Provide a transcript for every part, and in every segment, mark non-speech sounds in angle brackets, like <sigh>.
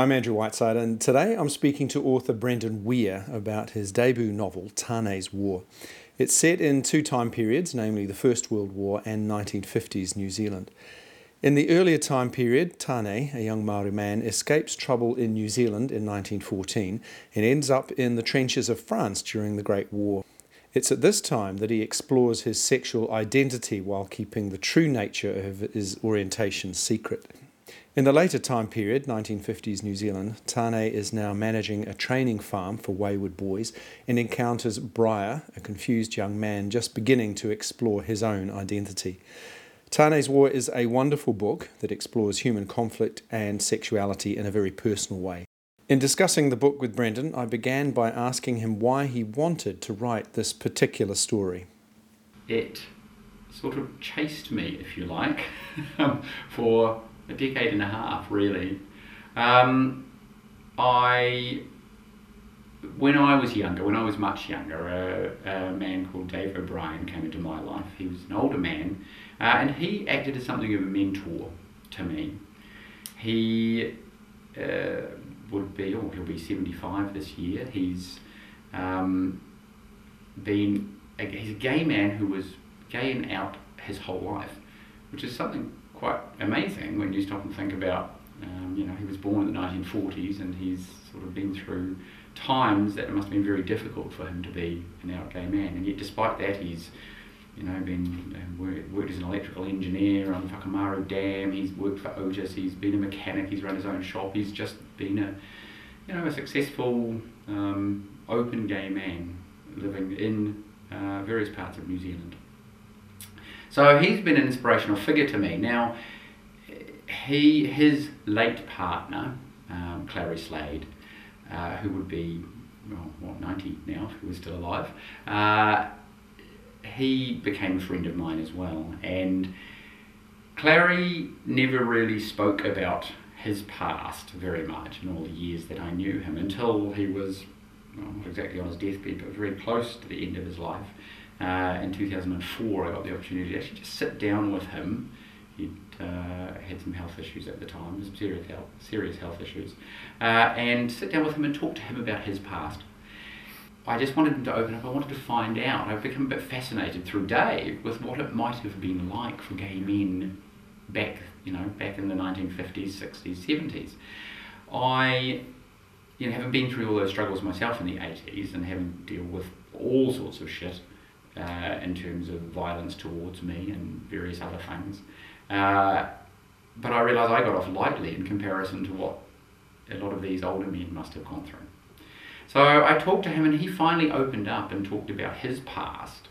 I'm Andrew Whiteside, and today I'm speaking to author Brendan Weir about his debut novel, Tane's War. It's set in two time periods, namely the First World War and 1950s New Zealand. In the earlier time period, Tane, a young Maori man, escapes trouble in New Zealand in 1914 and ends up in the trenches of France during the Great War. It's at this time that he explores his sexual identity while keeping the true nature of his orientation secret. In the later time period, 1950s New Zealand, Tane is now managing a training farm for wayward boys and encounters Briar, a confused young man just beginning to explore his own identity. Tane's War is a wonderful book that explores human conflict and sexuality in a very personal way. In discussing the book with Brendan, I began by asking him why he wanted to write this particular story. It sort of chased me, if you like, <laughs> um, for a decade and a half, really. Um, I, when I was younger, when I was much younger, a, a, man called Dave O'Brien came into my life. He was an older man, uh, and he acted as something of a mentor to me. He uh, would be, oh, he'll be 75 this year. He's um, been, a, he's a gay man who was gay and out his whole life, which is something quite amazing when you stop and think about, um, you know, he was born in the 1940s and he's sort of been through times that must have been very difficult for him to be an out gay man. And yet, despite that, he's, you know, been um, worked as an electrical engineer on the Whakamaru Dam. He's worked for Otis. He's been a mechanic. He's run his own shop. He's just been a, you know, a successful, um, open gay man living in uh, various parts of New Zealand. So he's been an inspirational figure to me. Now, he his late partner, um, Clary Slade, uh, who would be well, what ninety now if he was still alive, uh, he became a friend of mine as well. And Clary never really spoke about his past very much in all the years that I knew him until he was well, not exactly on his deathbed, but very close to the end of his life uh, in 2004, I got the opportunity to actually just sit down with him. He'd uh, had some health issues at the time, some serious health, serious health issues, uh, and sit down with him and talk to him about his past. I just wanted him to open up. I wanted to find out. I've become a bit fascinated through Dave with what it might have been like for gay men back, you know, back in the 1950s, 60s, 70s. I, you know, having been through all those struggles myself in the 80s and having to deal with all sorts of shit uh, in terms of violence towards me and various other things. Uh, but I realised I got off lightly in comparison to what a lot of these older men must have gone through. So I talked to him and he finally opened up and talked about his past.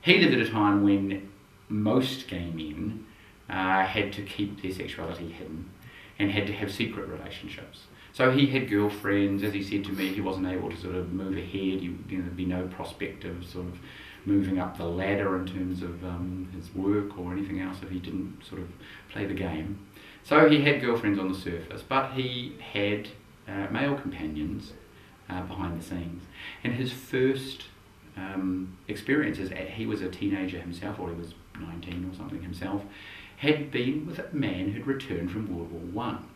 He lived at a time when most gay men uh, had to keep their sexuality hidden and had to have secret relationships. So he had girlfriends, as he said to me, he wasn't able to sort of move ahead, you know, there'd be no prospect of sort of moving up the ladder in terms of um, his work or anything else if he didn't sort of play the game. So he had girlfriends on the surface, but he had uh, male companions uh, behind the scenes. And his first um, experiences, he was a teenager himself, or he was 19 or something himself, had been with a man who'd returned from World War One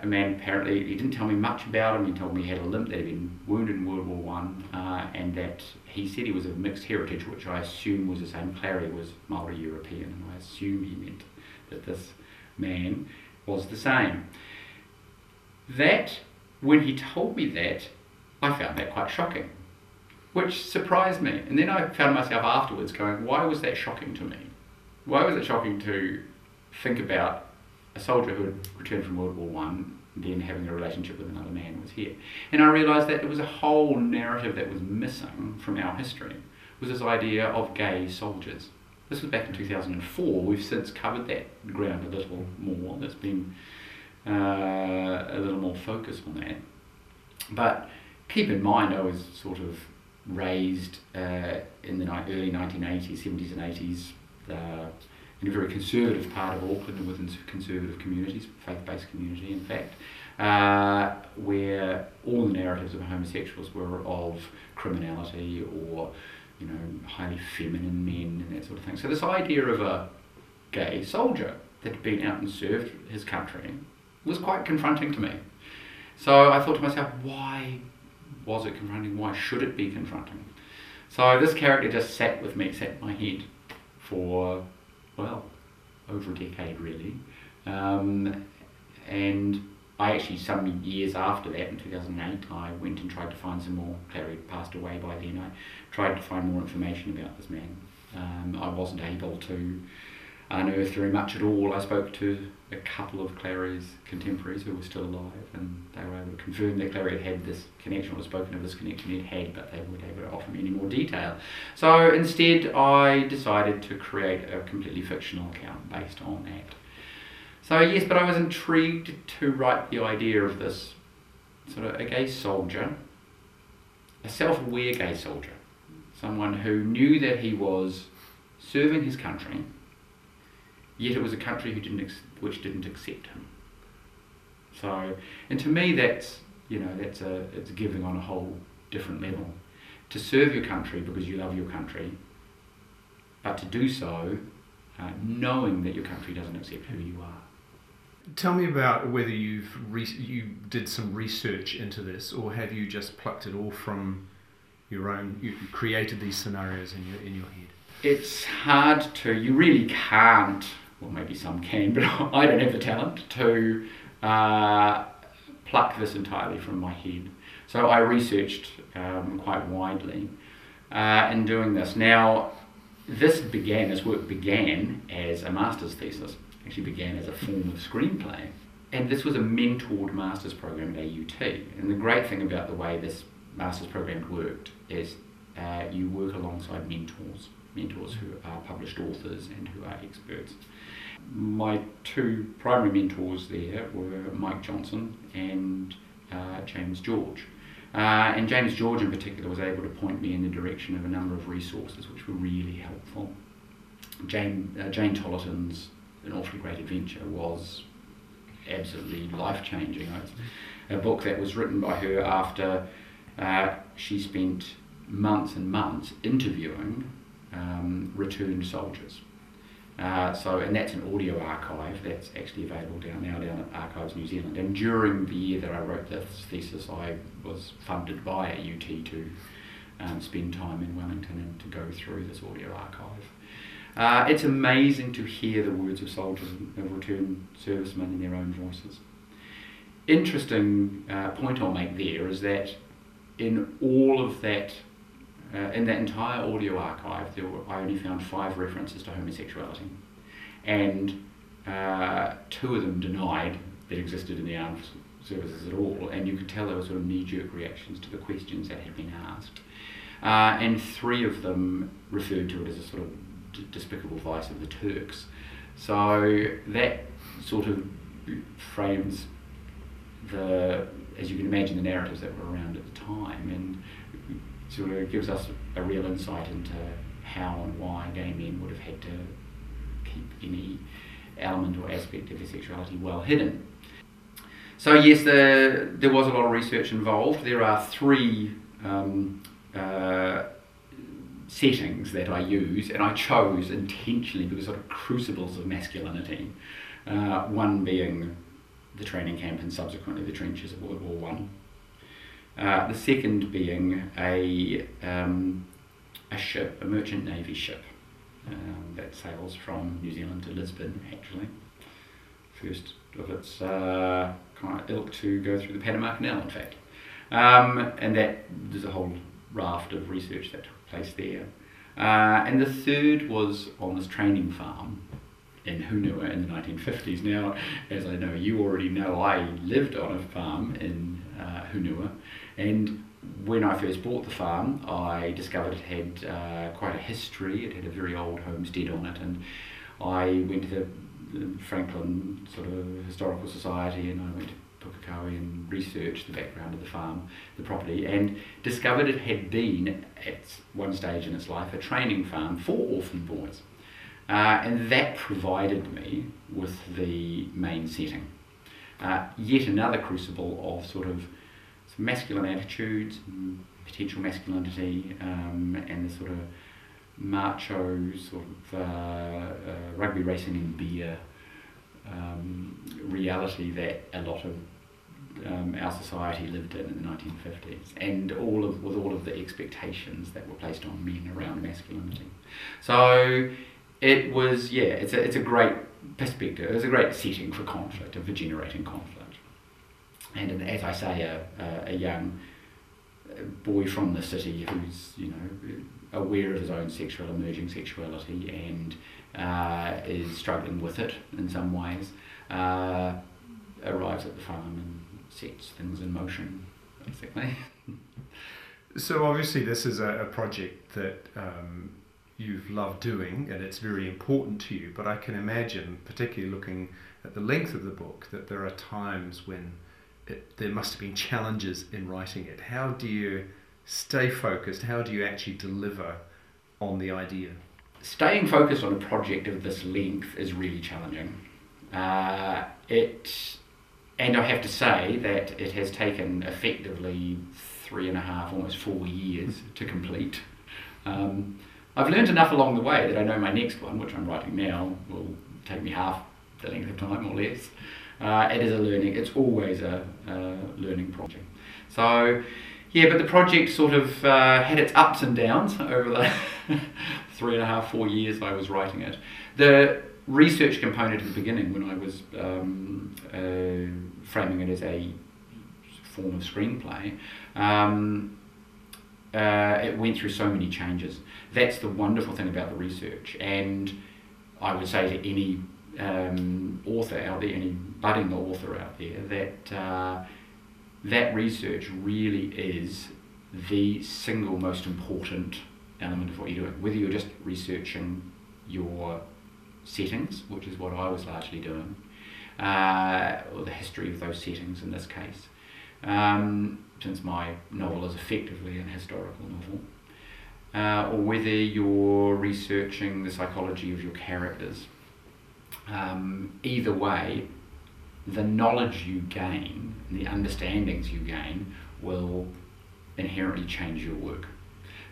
a man apparently, he didn't tell me much about him. He told me he had a limp, that he'd been wounded in World War One, uh, and that he said he was of mixed heritage, which I assume was the same. Clary was Maori European, and I assume he meant that this man was the same. That, when he told me that, I found that quite shocking, which surprised me. And then I found myself afterwards going, why was that shocking to me? Why was it shocking to think about a soldier who had returned from World War One, then having a relationship with another man was here. And I realised that there was a whole narrative that was missing from our history, was this idea of gay soldiers. This was back in 2004. We've since covered that ground a little more. There's been uh, a little more focus on that. But keep in mind, I was sort of raised uh, in the early 1980s, 70s, and 80s. Uh, in a very conservative part of Auckland and within conservative communities, faith-based community in fact, uh, where all the narratives of homosexuals were of criminality or you know highly feminine men and that sort of thing. So this idea of a gay soldier that had been out and served his country was quite confronting to me. So I thought to myself, why was it confronting? Why should it be confronting? So this character just sat with me, sat in my head for, well, over a decade really. Um, and I actually, some years after that, in 2008, I went and tried to find some more. Clary had passed away by then. I tried to find more information about this man. Um, I wasn't able to unearth very much at all. I spoke to a couple of Clary's contemporaries who were still alive, and they were able to confirm that Clary had had this connection, or spoken of this connection he'd had, but they weren't able to offer me any more detail. So instead, I decided to create a completely fictional account based on that. So yes, but I was intrigued to write the idea of this sort of a gay soldier, a self-aware gay soldier, someone who knew that he was serving his country, yet it was a country who didn't which didn't accept him. So, and to me, that's you know that's a it's giving on a whole different level. To serve your country because you love your country, but to do so uh, knowing that your country doesn't accept who you are. Tell me about whether you've re- you did some research into this, or have you just plucked it all from your own? You created these scenarios in your in your head. It's hard to. You really can't. Well, maybe some can, <laughs> but I don't have the talent to uh, pluck this entirely from my head. So I researched um, quite widely uh, in doing this. Now, this began. This work began as a master's thesis actually began as a form of screenplay. And this was a mentored master's program at AUT. And the great thing about the way this master's program worked is uh, you work alongside mentors, mentors who are published authors and who are experts. My two primary mentors there were Mike Johnson and uh, James George. Uh, and James George, in particular, was able to point me in the direction of a number of resources which were really helpful. Jane, uh, Jane Tolerton's an awfully great adventure was absolutely life changing. It's a book that was written by her after uh, she spent months and months interviewing um, returned soldiers. Uh, so, and that's an audio archive that's actually available down now down at Archives New Zealand. And during the year that I wrote this thesis, I was funded by UT to um, spend time in Wellington and to go through this audio archive. Uh, it's amazing to hear the words of soldiers and returned servicemen in their own voices. Interesting uh, point I'll make there is that in all of that, uh, in that entire audio archive, there were, I only found five references to homosexuality, and uh, two of them denied that existed in the armed services at all, and you could tell there were sort of knee-jerk reactions to the questions that had been asked. Uh, and three of them referred to it as a sort of despicable vice of the Turks. So that sort of frames the, as you can imagine, the narratives that were around at the time, and sort of gives us a real insight into how and why gay men would have had to keep any element or aspect of their sexuality well hidden. So yes, the, there was a lot of research involved. There are three um, uh, settings that I use, and I chose intentionally because sort of crucibles of masculinity. Uh, one being the training camp and subsequently the trenches of World War One. Uh, the second being a um, a ship, a merchant navy ship, um, that sails from New Zealand to Lisbon. Actually, first of its uh, kind of ilk to go through the Panama Canal. In fact, um, and that there's a whole raft of research that took place there. Uh, and the third was on this training farm in Hunua in the 1950s. Now, as I know you already know, I lived on a farm in uh, Hunua, and when I first bought the farm, I discovered it had uh, quite a history. It had a very old homestead on it, and I went to the Franklin sort of historical society, and I went to Pukekohe and researched the background of the farm, the property, and discovered it had been, at one stage in its life, a training farm for orphan boys. Uh, and that provided me with the main setting. Uh, yet another crucible of sort of masculine attitudes, potential masculinity, um, and the sort of macho sort of uh, uh rugby racing and beer um, reality that a lot of um, our society lived in in the 1950s, and all of with all of the expectations that were placed on men around masculinity. So it was, yeah, it's a, it's a great perspective. It's a great setting for conflict for generating conflict. And as I say, a, a, young boy from the city who's you know aware of his own sexual emerging sexuality and uh, is struggling with it in some ways uh, arrives at the farm and sets things in motion basically. <laughs> So obviously this is a, a project that um, you've loved doing and it's very important to you but i can imagine particularly looking at the length of the book that there are times when it, there must have been challenges in writing it. How do you stay focused? How do you actually deliver on the idea? Staying focused on a project of this length is really challenging. Uh, it, and I have to say that it has taken effectively three and a half, almost four years to complete. Um, I've learned enough along the way that I know my next one, which I'm writing now, will take me half the length of time or less. Uh, it is a learning, it's always a, a, learning project. So, yeah, but the project sort of uh, had its ups and downs <laughs> over the <laughs> three and a half, four years I was writing it. The research component at the beginning, when I was um, uh, framing it as a form of screenplay, um, uh, it went through so many changes. That's the wonderful thing about the research, and I would say to any um, author out there, any budding the author out there, that uh, that research really is the single most important element of what you're doing. Whether you're just researching your settings, which is what I was largely doing, uh, or the history of those settings in this case, um, since my novel is effectively an historical novel, uh, or whether you're researching the psychology of your characters um, either way, the knowledge you gain, the understandings you gain, will inherently change your work.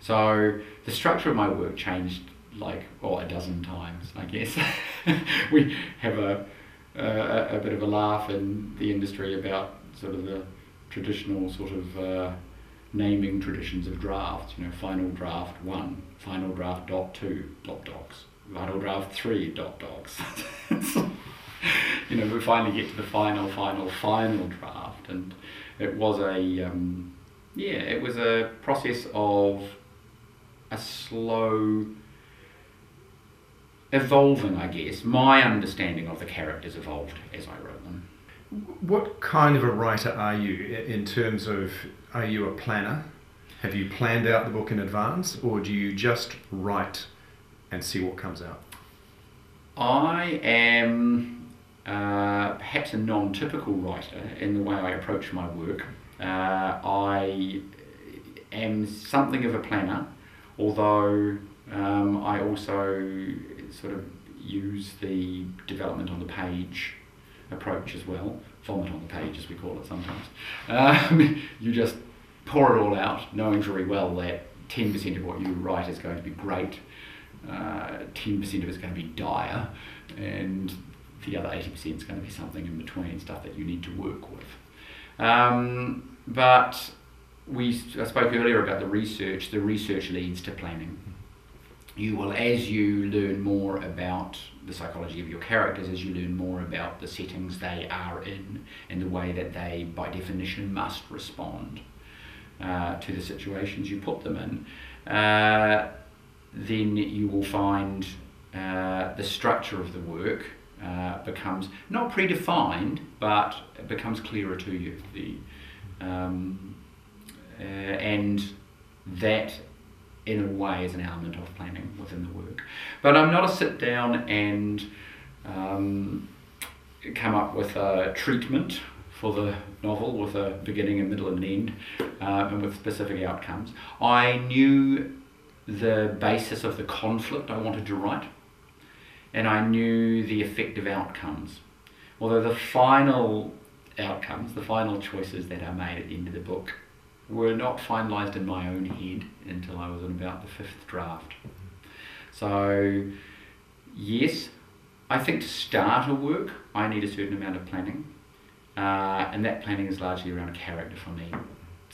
So the structure of my work changed like oh, a dozen times, I guess. <laughs> we have a, a, a bit of a laugh in the industry about sort of the traditional sort of uh, naming traditions of drafts. You know, final draft one, final draft dot two, dot docs Final draft three dot dogs. <laughs> <laughs> you know, we finally get to the final, final, final draft, and it was a um, yeah, it was a process of a slow evolving, I guess. My understanding of the characters evolved as I wrote them. What kind of a writer are you in terms of are you a planner? Have you planned out the book in advance, or do you just write and see what comes out? I am uh, perhaps a non typical writer in the way I approach my work. Uh, I am something of a planner, although um, I also sort of use the development on the page approach as well. Vomit on the page, as we call it sometimes. Um, <laughs> you just pour it all out, knowing very well that 10% of what you write is going to be great, uh, 10% of it's going to be dire, and the other 80% is going to be something in between, stuff that you need to work with. Um, but we, I spoke earlier about the research. The research leads to planning. You will, as you learn more about the psychology of your characters, as you learn more about the settings they are in and the way that they, by definition, must respond uh, to the situations you put them in, uh, then you will find uh, the structure of the work uh, becomes not predefined, but it becomes clearer to you. The um, uh, and that, in a way, is an element of planning within the work. But I'm not a sit down and um, come up with a treatment for the novel with a beginning, a middle, and an end, uh, and with specific outcomes. I knew the basis of the conflict I wanted to write, and I knew the effective outcomes. Although the final outcomes, the final choices that are made at the end of the book, were not finalised in my own head until I was in about the fifth draft. So, yes, I think to start a work, I need a certain amount of planning, uh, and that planning is largely around character for me.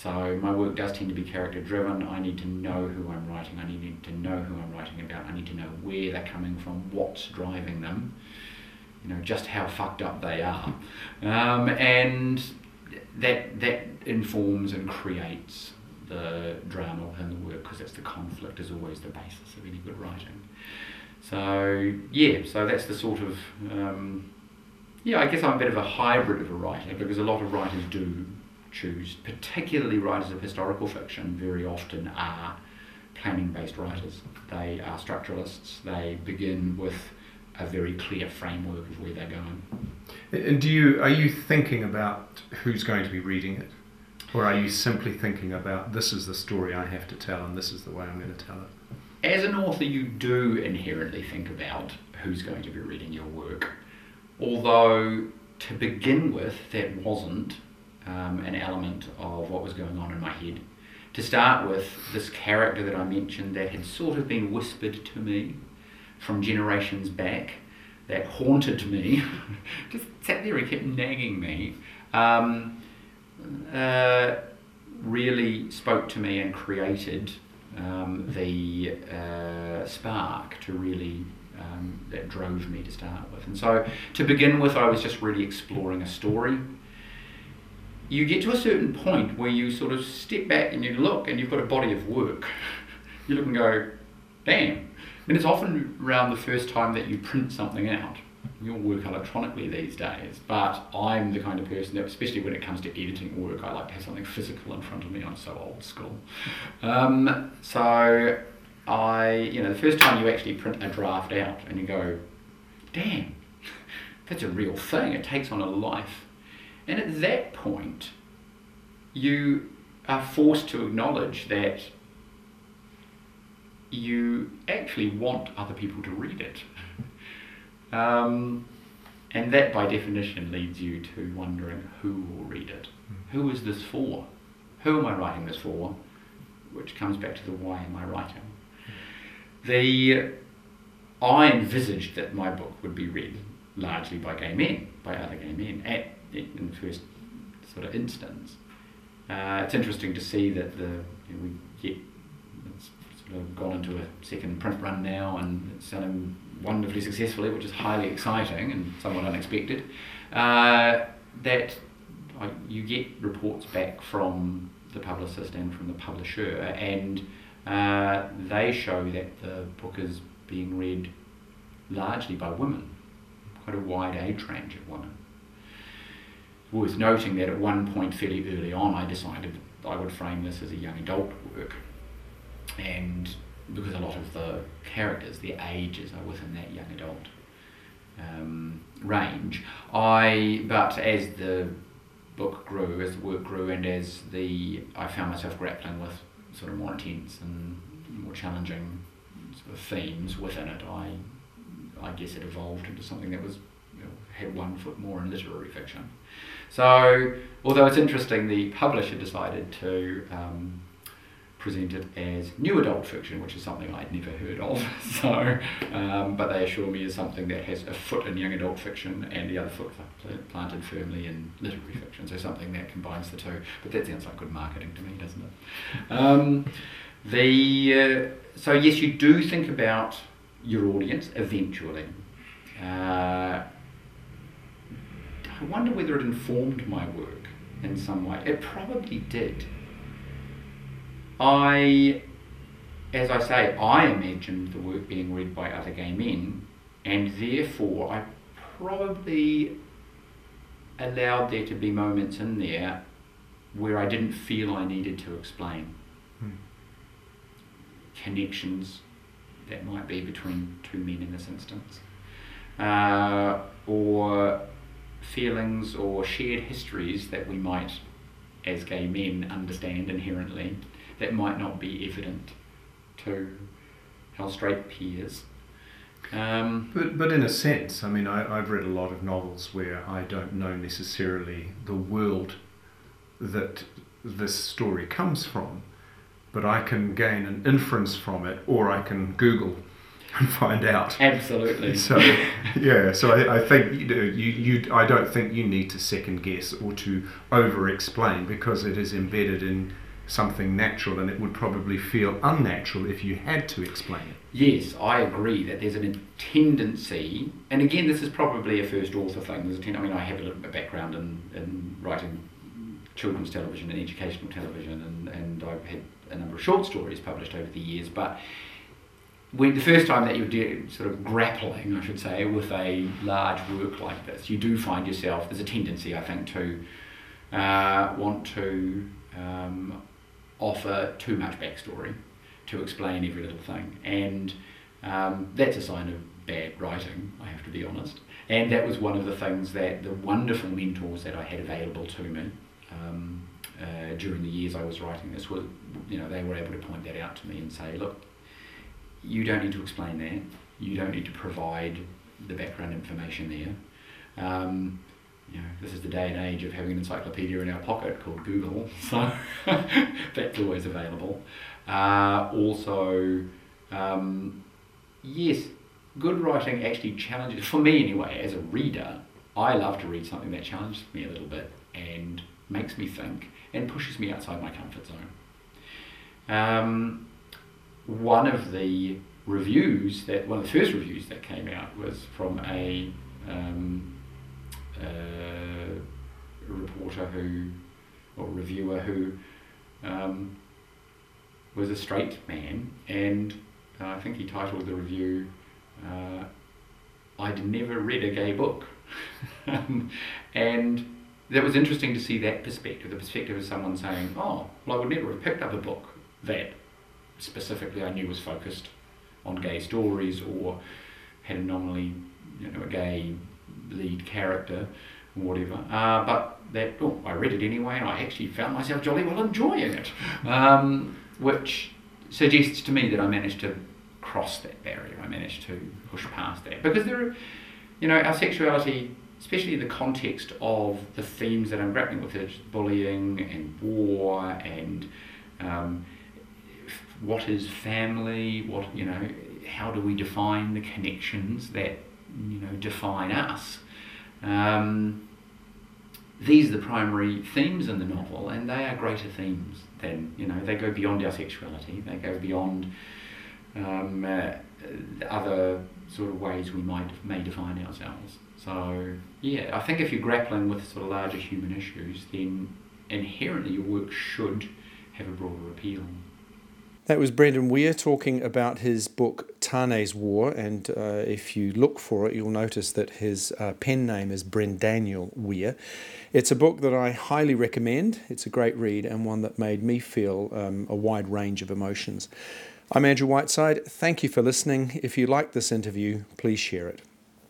So my work does tend to be character driven. I need to know who I'm writing. I need to know who I'm writing about. I need to know where they're coming from, what's driving them, you know, just how fucked up they are, um, and that that informs and creates the drama within the work because that's the conflict is always the basis of any good writing. So yeah, so that's the sort of um, yeah. I guess I'm a bit of a hybrid of a writer because a lot of writers do choose, particularly writers of historical fiction, very often are planning based writers. They are structuralists, they begin with a very clear framework of where they're going. And do you are you thinking about who's going to be reading it? Or are you simply thinking about this is the story I have to tell and this is the way I'm going to tell it? As an author, you do inherently think about who's going to be reading your work. Although, to begin with, that wasn't um, an element of what was going on in my head. To start with, this character that I mentioned that had sort of been whispered to me from generations back, that haunted me, <laughs> just sat there and kept nagging me, um, uh, really spoke to me and created um, the uh, spark to really um, that drove me to start with. And so to begin with, I was just really exploring a story you get to a certain point where you sort of step back and you look and you've got a body of work. <laughs> You look and go, damn. And it's often around the first time that you print something out. You'll work electronically these days, but I'm the kind of person that, especially when it comes to editing work, I like to have something physical in front of me. I'm so old school. Um, so I, you know, the first time you actually print a draft out and you go, damn, that's a real thing. It takes on a life and at that point, you are forced to acknowledge that you actually want other people to read it. <laughs> Um, and that, by definition, leads you to wondering who will read it. Who is this for? Who am I writing this for? Which comes back to the why am I writing? The I envisaged that my book would be read largely by gay men, by other gay men, at in the first sort of instance. Uh, it's interesting to see that the you know, we get it's sort of gone into a second print run now and it's selling wonderfully successfully, which is highly exciting and somewhat unexpected. Uh, that uh, you get reports back from the publicist and from the publisher, and uh, they show that the book is being read largely by women, quite a wide age range of women worth noting that at one point fairly early on I decided I would frame this as a young adult work and because a lot of the characters, their ages are within that young adult um, range. I but as the book grew, as the work grew, and as the I found myself grappling with sort of more intense and more challenging sort of themes within it, I I guess it evolved into something that was one foot more in literary fiction. So, although it's interesting, the publisher decided to um, present it as new adult fiction, which is something I'd never heard of. <laughs> So, um, but they assure me is something that has a foot in young adult fiction and the other foot planted firmly in literary fiction. So something that combines the two. But that sounds like good marketing to me, doesn't it? Um, the uh, so yes, you do think about your audience eventually. Uh, I wonder whether it informed my work in some way. It probably did. I, as I say, I imagined the work being read by other gay men, and therefore I probably allowed there to be moments in there where I didn't feel I needed to explain hmm. connections that might be between two men in this instance, uh, or feelings or shared histories that we might, as gay men, understand inherently that might not be evident to our straight peers. Um, but, but in a sense, I mean, I, I've read a lot of novels where I don't know necessarily the world that this story comes from, but I can gain an inference from it, or I can Google and find out. Absolutely. <laughs> So yeah, so I, I think you know you, you I don't think you need to second guess or to over explain because it is embedded in something natural and it would probably feel unnatural if you had to explain it. Yes, I agree that there's a tendency, and again, this is probably a first author thing. There's a ten, I mean, I have a little bit of background in, in writing children's television and educational television, and, and I've had a number of short stories published over the years, but when the first time that you're sort of grappling, I should say, with a large work like this, you do find yourself, there's a tendency, I think, to uh, want to um, offer too much backstory to explain every little thing. And um, that's a sign of bad writing, I have to be honest. And that was one of the things that the wonderful mentors that I had available to me um, uh, during the years I was writing this were, you know, they were able to point that out to me and say, look, you don't need to explain that. You don't need to provide the background information there. Um, you know, this is the day and age of having an encyclopedia in our pocket called Google, <laughs> so that's always available. Uh, also, um, yes, good writing actually challenges, for me anyway, as a reader, I love to read something that challenges me a little bit and makes me think and pushes me outside my comfort zone. Um, one of the reviews that one of the first reviews that came out was from a, um, reporter who or reviewer who um, was a straight man, and uh, I think he titled the review uh, "I'd never read a gay book," <laughs> and that was interesting to see that perspective, the perspective of someone saying, "Oh, well, I would never have picked up a book that specifically I knew was focused on gay stories or had a nominally, you know, a gay lead character or whatever. Uh, but that, oh, I read it anyway and I actually found myself jolly well enjoying it, um, which suggests to me that I managed to cross that barrier. I managed to push past that because there are, you know, our sexuality, especially in the context of the themes that I'm grappling with, is bullying and war and um, what is family, what, you know, how do we define the connections that, you know, define us. Um, these are the primary themes in the novel, and they are greater themes than, you know, they go beyond our sexuality, they go beyond um, uh, other sort of ways we might may define ourselves. So, yeah, I think if you're grappling with sort of larger human issues, then inherently your work should have a broader appeal. That was Brendan Weir talking about his book Tane's War, and uh, if you look for it, you'll notice that his uh, pen name is Brendaniel Weir. It's a book that I highly recommend. It's a great read and one that made me feel um, a wide range of emotions. I'm Andrew Whiteside. Thank you for listening. If you like this interview, please share it.